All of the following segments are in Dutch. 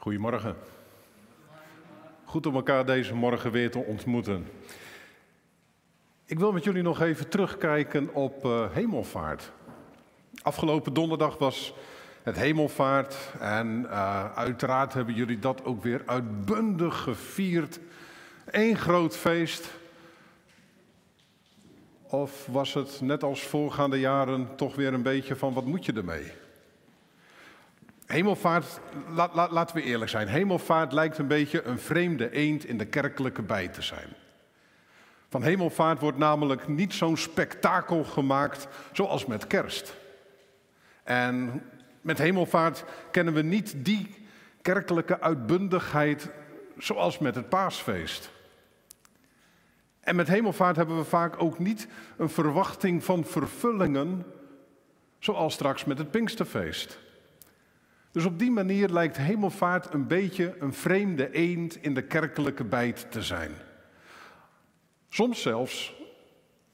Goedemorgen. Goed om elkaar deze morgen weer te ontmoeten. Ik wil met jullie nog even terugkijken op uh, hemelvaart. Afgelopen donderdag was het hemelvaart en uh, uiteraard hebben jullie dat ook weer uitbundig gevierd. Eén groot feest. Of was het net als voorgaande jaren toch weer een beetje van wat moet je ermee? Hemelvaart, laten we eerlijk zijn, hemelvaart lijkt een beetje een vreemde eend in de kerkelijke bij te zijn. Van hemelvaart wordt namelijk niet zo'n spektakel gemaakt zoals met kerst. En met hemelvaart kennen we niet die kerkelijke uitbundigheid zoals met het paasfeest. En met hemelvaart hebben we vaak ook niet een verwachting van vervullingen zoals straks met het Pinksterfeest. Dus op die manier lijkt hemelvaart een beetje een vreemde eend in de kerkelijke bijt te zijn. Soms zelfs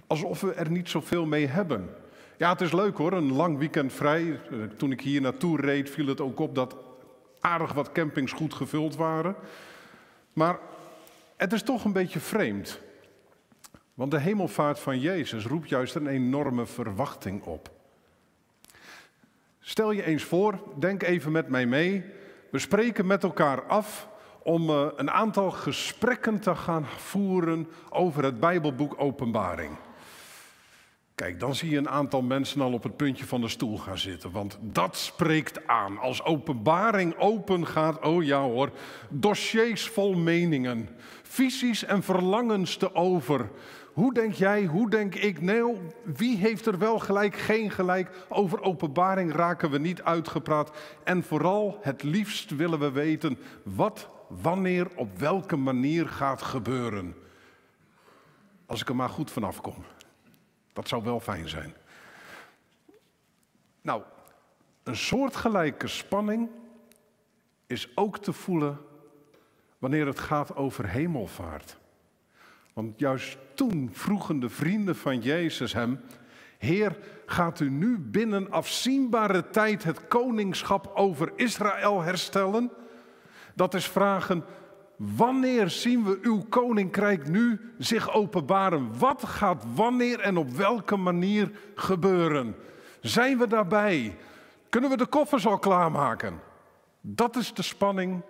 alsof we er niet zoveel mee hebben. Ja, het is leuk hoor, een lang weekend vrij. Toen ik hier naartoe reed, viel het ook op dat aardig wat campings goed gevuld waren. Maar het is toch een beetje vreemd. Want de hemelvaart van Jezus roept juist een enorme verwachting op. Stel je eens voor, denk even met mij mee. We spreken met elkaar af om uh, een aantal gesprekken te gaan voeren over het Bijbelboek Openbaring. Kijk, dan zie je een aantal mensen al op het puntje van de stoel gaan zitten, want dat spreekt aan. Als openbaring open gaat, oh ja hoor, dossiers vol meningen, visies en verlangens te over. Hoe denk jij, hoe denk ik? Nee, wie heeft er wel gelijk, geen gelijk? Over openbaring raken we niet uitgepraat. En vooral, het liefst willen we weten wat, wanneer, op welke manier gaat gebeuren. Als ik er maar goed vanaf kom. Dat zou wel fijn zijn. Nou, een soortgelijke spanning is ook te voelen wanneer het gaat over hemelvaart. Want juist toen vroegen de vrienden van Jezus hem: Heer, gaat u nu binnen afzienbare tijd het koningschap over Israël herstellen? Dat is vragen: wanneer zien we uw koninkrijk nu zich openbaren? Wat gaat wanneer en op welke manier gebeuren? Zijn we daarbij? Kunnen we de koffers al klaarmaken? Dat is de spanning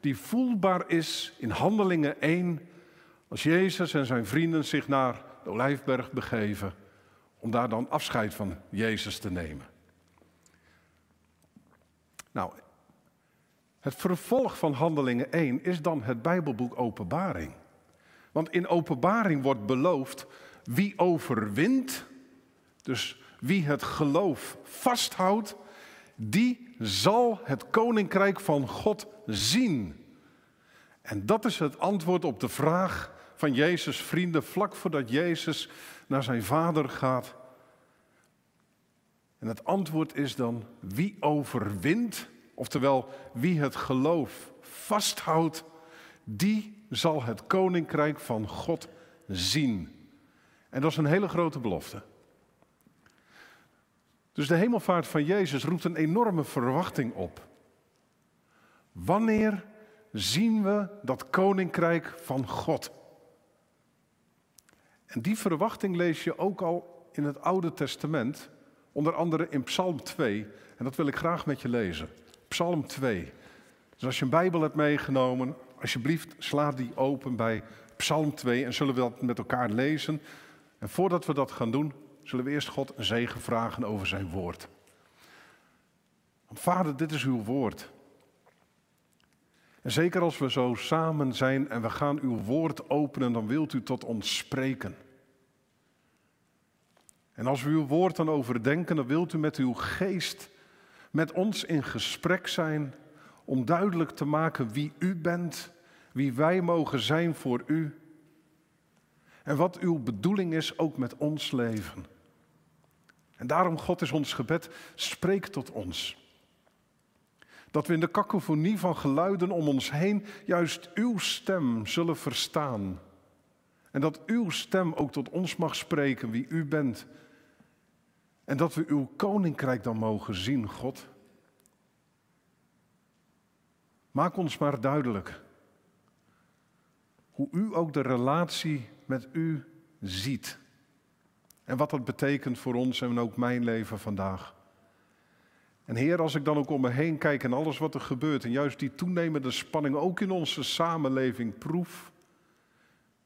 die voelbaar is in Handelingen 1 als Jezus en zijn vrienden zich naar de Olijfberg begeven om daar dan afscheid van Jezus te nemen. Nou, het vervolg van Handelingen 1 is dan het Bijbelboek Openbaring. Want in Openbaring wordt beloofd wie overwint, dus wie het geloof vasthoudt, die zal het koninkrijk van God zien. En dat is het antwoord op de vraag van Jezus' vrienden vlak voordat Jezus naar zijn vader gaat. En het antwoord is dan wie overwint, oftewel wie het geloof vasthoudt, die zal het koninkrijk van God zien. En dat is een hele grote belofte. Dus de hemelvaart van Jezus roept een enorme verwachting op. Wanneer zien we dat koninkrijk van God? En die verwachting lees je ook al in het Oude Testament, onder andere in Psalm 2. En dat wil ik graag met je lezen. Psalm 2. Dus als je een Bijbel hebt meegenomen, alsjeblieft sla die open bij Psalm 2 en zullen we dat met elkaar lezen. En voordat we dat gaan doen, zullen we eerst God een zegen vragen over zijn woord. Want Vader, dit is uw woord. En zeker als we zo samen zijn en we gaan uw woord openen, dan wilt u tot ons spreken. En als we uw woord dan overdenken, dan wilt u met uw geest met ons in gesprek zijn om duidelijk te maken wie u bent, wie wij mogen zijn voor u en wat uw bedoeling is ook met ons leven. En daarom, God, is ons gebed, spreek tot ons. Dat we in de kakofonie van geluiden om ons heen juist uw stem zullen verstaan. En dat uw stem ook tot ons mag spreken wie u bent. En dat we uw koninkrijk dan mogen zien, God. Maak ons maar duidelijk hoe u ook de relatie met u ziet. En wat dat betekent voor ons en ook mijn leven vandaag. En Heer, als ik dan ook om me heen kijk en alles wat er gebeurt, en juist die toenemende spanning ook in onze samenleving proef,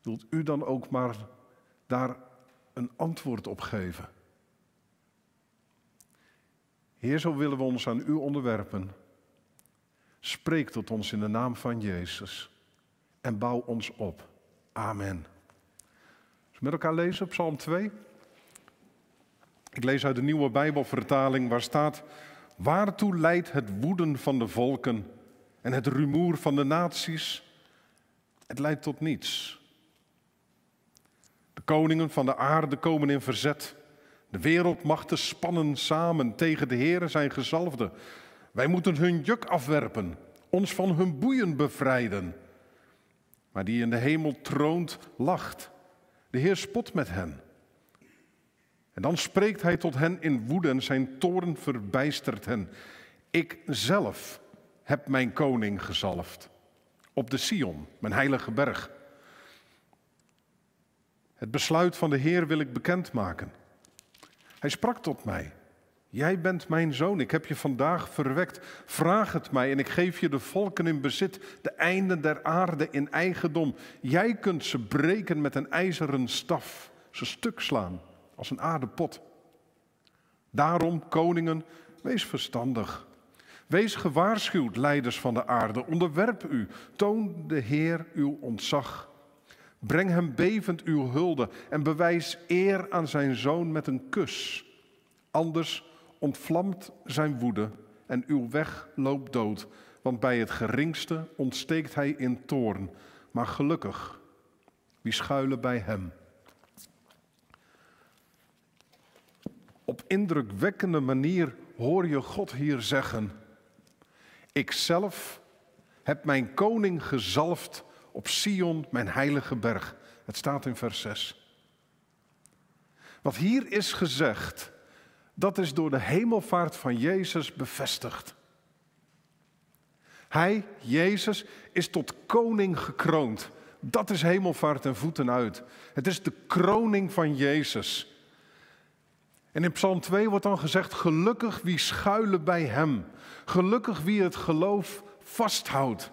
wilt u dan ook maar daar een antwoord op geven. Heer, zo willen we ons aan u onderwerpen. Spreek tot ons in de naam van Jezus en bouw ons op. Amen. Dus met elkaar lezen, Psalm 2. Ik lees uit de nieuwe Bijbelvertaling waar staat: Waartoe leidt het woeden van de volken en het rumoer van de naties? Het leidt tot niets. De koningen van de aarde komen in verzet. De wereldmachten spannen samen tegen de Heeren zijn gezalfde. Wij moeten hun juk afwerpen, ons van hun boeien bevrijden. Maar die in de hemel troont, lacht. De Heer spot met hen. En dan spreekt hij tot hen in woede en zijn toorn verbijstert hen. Ik zelf heb mijn koning gezalfd op de Sion, mijn heilige berg. Het besluit van de Heer wil ik bekendmaken. Hij sprak tot mij. Jij bent mijn zoon, ik heb je vandaag verwekt. Vraag het mij en ik geef je de volken in bezit, de einden der aarde in eigendom. Jij kunt ze breken met een ijzeren staf, ze stuk slaan als een aardepot. Daarom, koningen, wees verstandig. Wees gewaarschuwd, leiders van de aarde. Onderwerp u, toon de Heer uw ontzag. Breng hem bevend uw hulde en bewijs eer aan zijn zoon met een kus. Anders ontvlamt zijn woede en uw weg loopt dood, want bij het geringste ontsteekt hij in toorn. Maar gelukkig, wie schuilen bij hem. Op indrukwekkende manier hoor je God hier zeggen: Ik zelf heb mijn koning gezalfd op Sion, mijn heilige berg. Het staat in vers 6. Wat hier is gezegd, dat is door de hemelvaart van Jezus bevestigd. Hij, Jezus, is tot koning gekroond. Dat is hemelvaart en voeten uit. Het is de kroning van Jezus. En in Psalm 2 wordt dan gezegd: Gelukkig wie schuilen bij Hem. Gelukkig wie het geloof vasthoudt.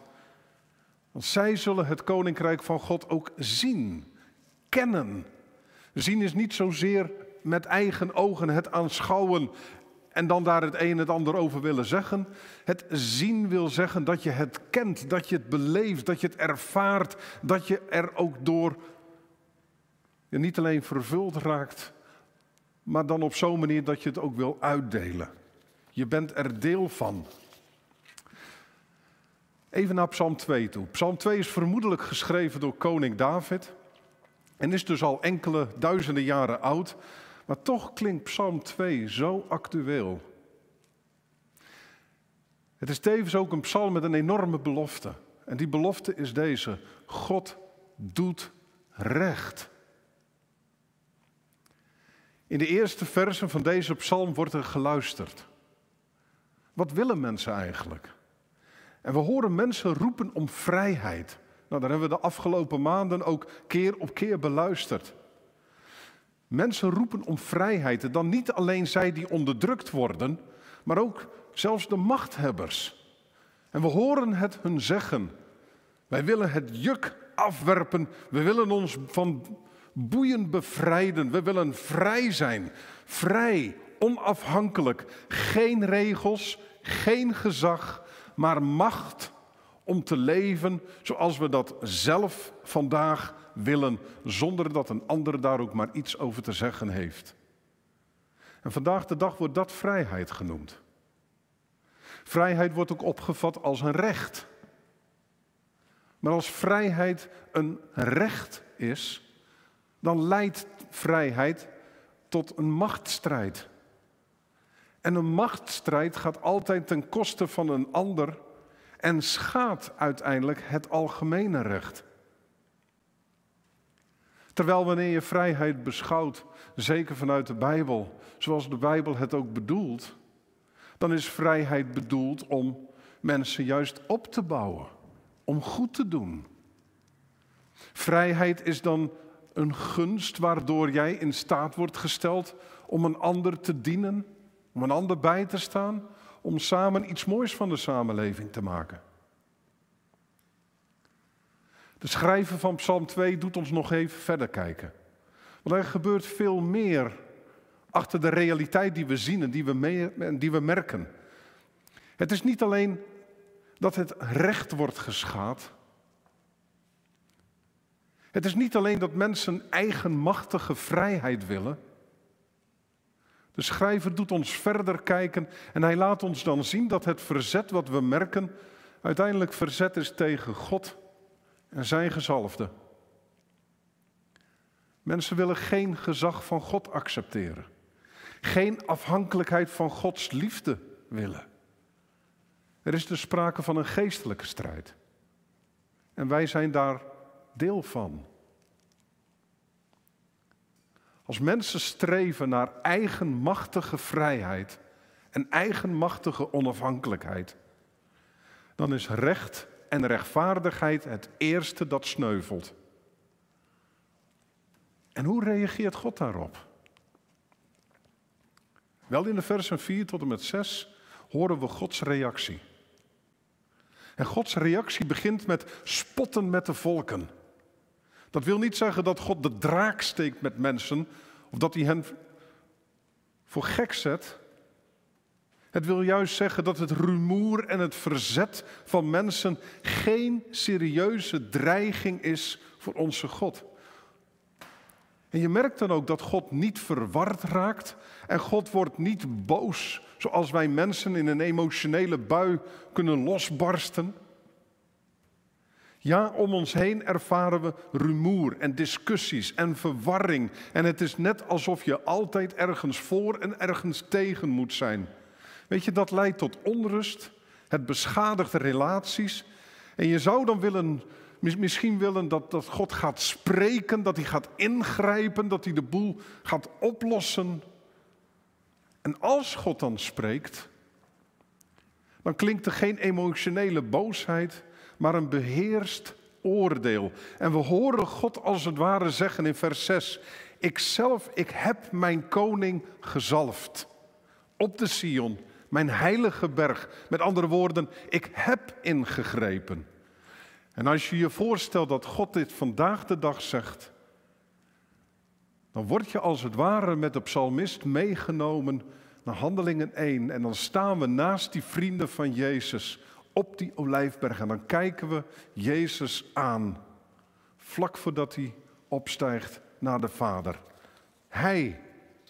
Want zij zullen het koninkrijk van God ook zien, kennen. Zien is niet zozeer met eigen ogen het aanschouwen en dan daar het een en het ander over willen zeggen. Het zien wil zeggen dat je het kent, dat je het beleeft, dat je het ervaart, dat je er ook door je niet alleen vervuld raakt, maar dan op zo'n manier dat je het ook wil uitdelen. Je bent er deel van. Even naar Psalm 2 toe. Psalm 2 is vermoedelijk geschreven door koning David en is dus al enkele duizenden jaren oud, maar toch klinkt Psalm 2 zo actueel. Het is tevens ook een psalm met een enorme belofte. En die belofte is deze: God doet recht. In de eerste versen van deze psalm wordt er geluisterd. Wat willen mensen eigenlijk? En we horen mensen roepen om vrijheid. Nou, daar hebben we de afgelopen maanden ook keer op keer beluisterd. Mensen roepen om vrijheid. En dan niet alleen zij die onderdrukt worden, maar ook zelfs de machthebbers. En we horen het hun zeggen. Wij willen het juk afwerpen. We willen ons van boeien bevrijden. We willen vrij zijn. Vrij, onafhankelijk. Geen regels, geen gezag, maar macht om te leven zoals we dat zelf vandaag willen, zonder dat een ander daar ook maar iets over te zeggen heeft. En vandaag de dag wordt dat vrijheid genoemd. Vrijheid wordt ook opgevat als een recht. Maar als vrijheid een recht is, dan leidt vrijheid tot een machtsstrijd. En een machtsstrijd gaat altijd ten koste van een ander en schaadt uiteindelijk het algemene recht. Terwijl wanneer je vrijheid beschouwt, zeker vanuit de Bijbel, zoals de Bijbel het ook bedoelt, dan is vrijheid bedoeld om mensen juist op te bouwen, om goed te doen. Vrijheid is dan een gunst waardoor jij in staat wordt gesteld om een ander te dienen, om een ander bij te staan, om samen iets moois van de samenleving te maken. De schrijver van Psalm 2 doet ons nog even verder kijken. Want er gebeurt veel meer achter de realiteit die we zien en die we, en die we merken. Het is niet alleen dat het recht wordt geschaad. Het is niet alleen dat mensen eigenmachtige vrijheid willen. De schrijver doet ons verder kijken en hij laat ons dan zien dat het verzet wat we merken uiteindelijk verzet is tegen God en zijn gezalfde. Mensen willen geen gezag van God accepteren. Geen afhankelijkheid van Gods liefde willen. Er is dus sprake van een geestelijke strijd. En wij zijn daar deel van. Als mensen streven naar eigenmachtige vrijheid en eigenmachtige onafhankelijkheid, dan is recht en rechtvaardigheid het eerste dat sneuvelt. En hoe reageert God daarop? Wel in de versen 4 tot en met 6 horen we Gods reactie. En Gods reactie begint met spotten met de volken. Dat wil niet zeggen dat God de draak steekt met mensen of dat hij hen voor gek zet. Het wil juist zeggen dat het rumoer en het verzet van mensen geen serieuze dreiging is voor onze God. En je merkt dan ook dat God niet verward raakt en God wordt niet boos zoals wij mensen in een emotionele bui kunnen losbarsten. Ja, om ons heen ervaren we rumoer en discussies en verwarring. En het is net alsof je altijd ergens voor en ergens tegen moet zijn. Weet je, dat leidt tot onrust, het beschadigt relaties. En je zou dan willen, misschien willen dat, dat God gaat spreken, dat hij gaat ingrijpen, dat hij de boel gaat oplossen. En als God dan spreekt, dan klinkt er geen emotionele boosheid, maar een beheerst oordeel. En we horen God als het ware zeggen in vers 6: Ikzelf, ik heb mijn koning gezalfd op de Sion, mijn heilige berg. Met andere woorden, ik heb ingegrepen. En als je je voorstelt dat God dit vandaag de dag zegt, dan word je als het ware met de psalmist meegenomen naar Handelingen 1. En dan staan we naast die vrienden van Jezus op die olijfberg. En dan kijken we Jezus aan, vlak voordat hij opstijgt naar de Vader. Hij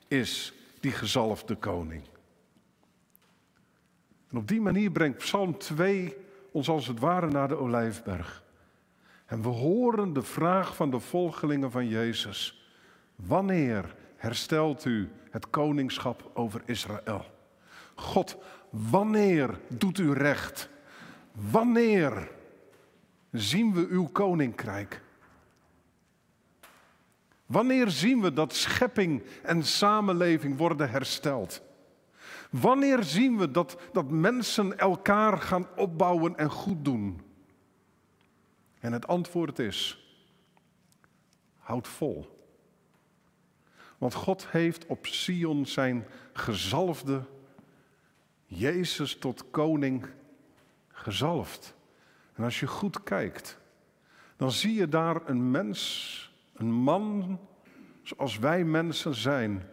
is die gezalfde koning. En op die manier brengt Psalm 2 ons als het ware naar de olijfberg. En we horen de vraag van de volgelingen van Jezus. Wanneer herstelt u het koningschap over Israël? God, wanneer doet u recht? Wanneer zien we uw koninkrijk? Wanneer zien we dat schepping en samenleving worden hersteld? Wanneer zien we dat, dat mensen elkaar gaan opbouwen en goed doen? En het antwoord is: houd vol. Want God heeft op Sion zijn gezalfde Jezus tot koning gezalfd. En als je goed kijkt, dan zie je daar een mens, een man zoals wij mensen zijn.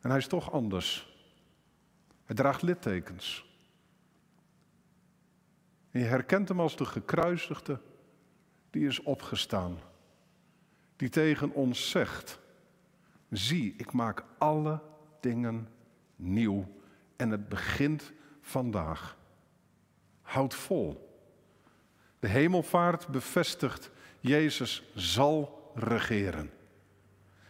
En hij is toch anders. Hij draagt littekens. En je herkent hem als de gekruisigde die is opgestaan. Die tegen ons zegt, zie, ik maak alle dingen nieuw. En het begint vandaag. Houd vol. De hemelvaart bevestigt, Jezus zal regeren.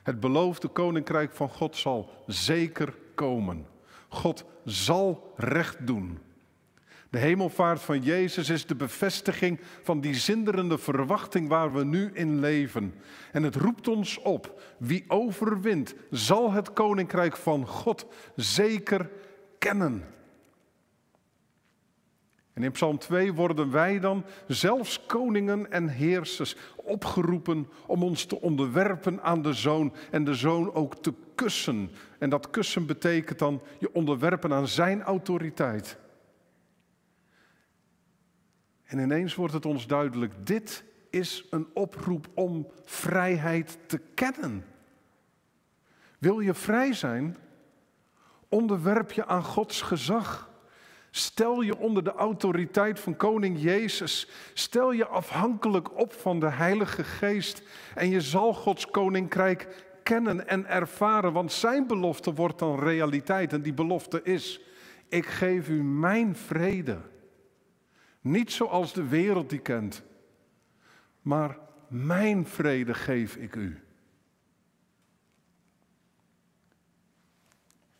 Het beloofde koninkrijk van God zal zeker komen. God zal recht doen. De hemelvaart van Jezus is de bevestiging van die zinderende verwachting waar we nu in leven. En het roept ons op, wie overwint, zal het koninkrijk van God zeker kennen. En in Psalm 2 worden wij dan, zelfs koningen en heersers, opgeroepen om ons te onderwerpen aan de zoon en de zoon ook te kussen. En dat kussen betekent dan je onderwerpen aan zijn autoriteit. En ineens wordt het ons duidelijk, dit is een oproep om vrijheid te kennen. Wil je vrij zijn? Onderwerp je aan Gods gezag. Stel je onder de autoriteit van Koning Jezus. Stel je afhankelijk op van de Heilige Geest. En je zal Gods koninkrijk kennen en ervaren, want Zijn belofte wordt dan realiteit. En die belofte is: Ik geef u mijn vrede. Niet zoals de wereld die kent, maar mijn vrede geef ik u.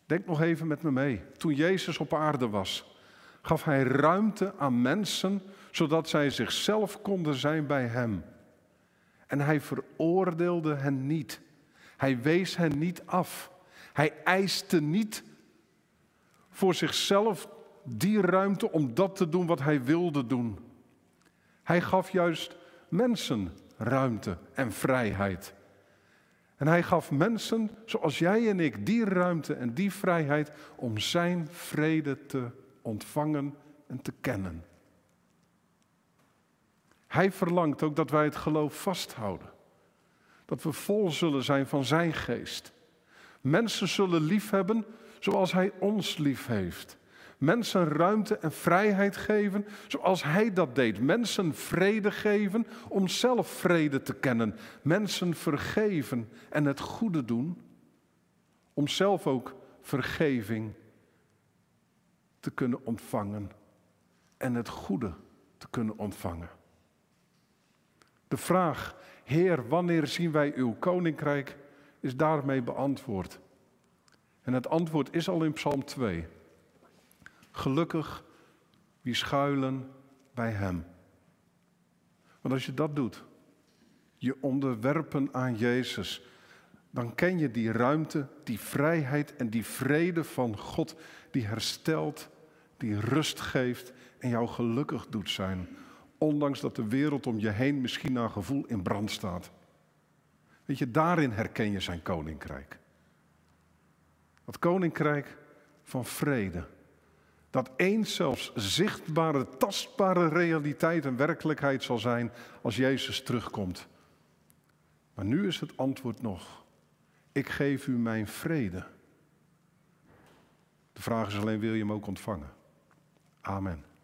Denk nog even met me mee. Toen Jezus op aarde was, gaf hij ruimte aan mensen zodat zij zichzelf konden zijn bij hem. En hij veroordeelde hen niet. Hij wees hen niet af. Hij eiste niet voor zichzelf die ruimte om dat te doen wat hij wilde doen. Hij gaf juist mensen ruimte en vrijheid. En hij gaf mensen zoals jij en ik die ruimte en die vrijheid om zijn vrede te ontvangen en te kennen. Hij verlangt ook dat wij het geloof vasthouden. Dat we vol zullen zijn van zijn geest. Mensen zullen liefhebben zoals hij ons lief heeft. Mensen ruimte en vrijheid geven zoals Hij dat deed. Mensen vrede geven om zelf vrede te kennen. Mensen vergeven en het goede doen om zelf ook vergeving te kunnen ontvangen en het goede te kunnen ontvangen. De vraag, Heer, wanneer zien wij uw koninkrijk, is daarmee beantwoord. En het antwoord is al in Psalm 2. Gelukkig wie schuilen bij Hem. Want als je dat doet, je onderwerpen aan Jezus, dan ken je die ruimte, die vrijheid en die vrede van God, die herstelt, die rust geeft en jou gelukkig doet zijn, ondanks dat de wereld om je heen misschien naar gevoel in brand staat. Weet je, daarin herken je zijn koninkrijk. Dat koninkrijk van vrede dat eens zelfs zichtbare, tastbare realiteit en werkelijkheid zal zijn als Jezus terugkomt. Maar nu is het antwoord nog, ik geef u mijn vrede. De vraag is alleen, wil je hem ook ontvangen? Amen.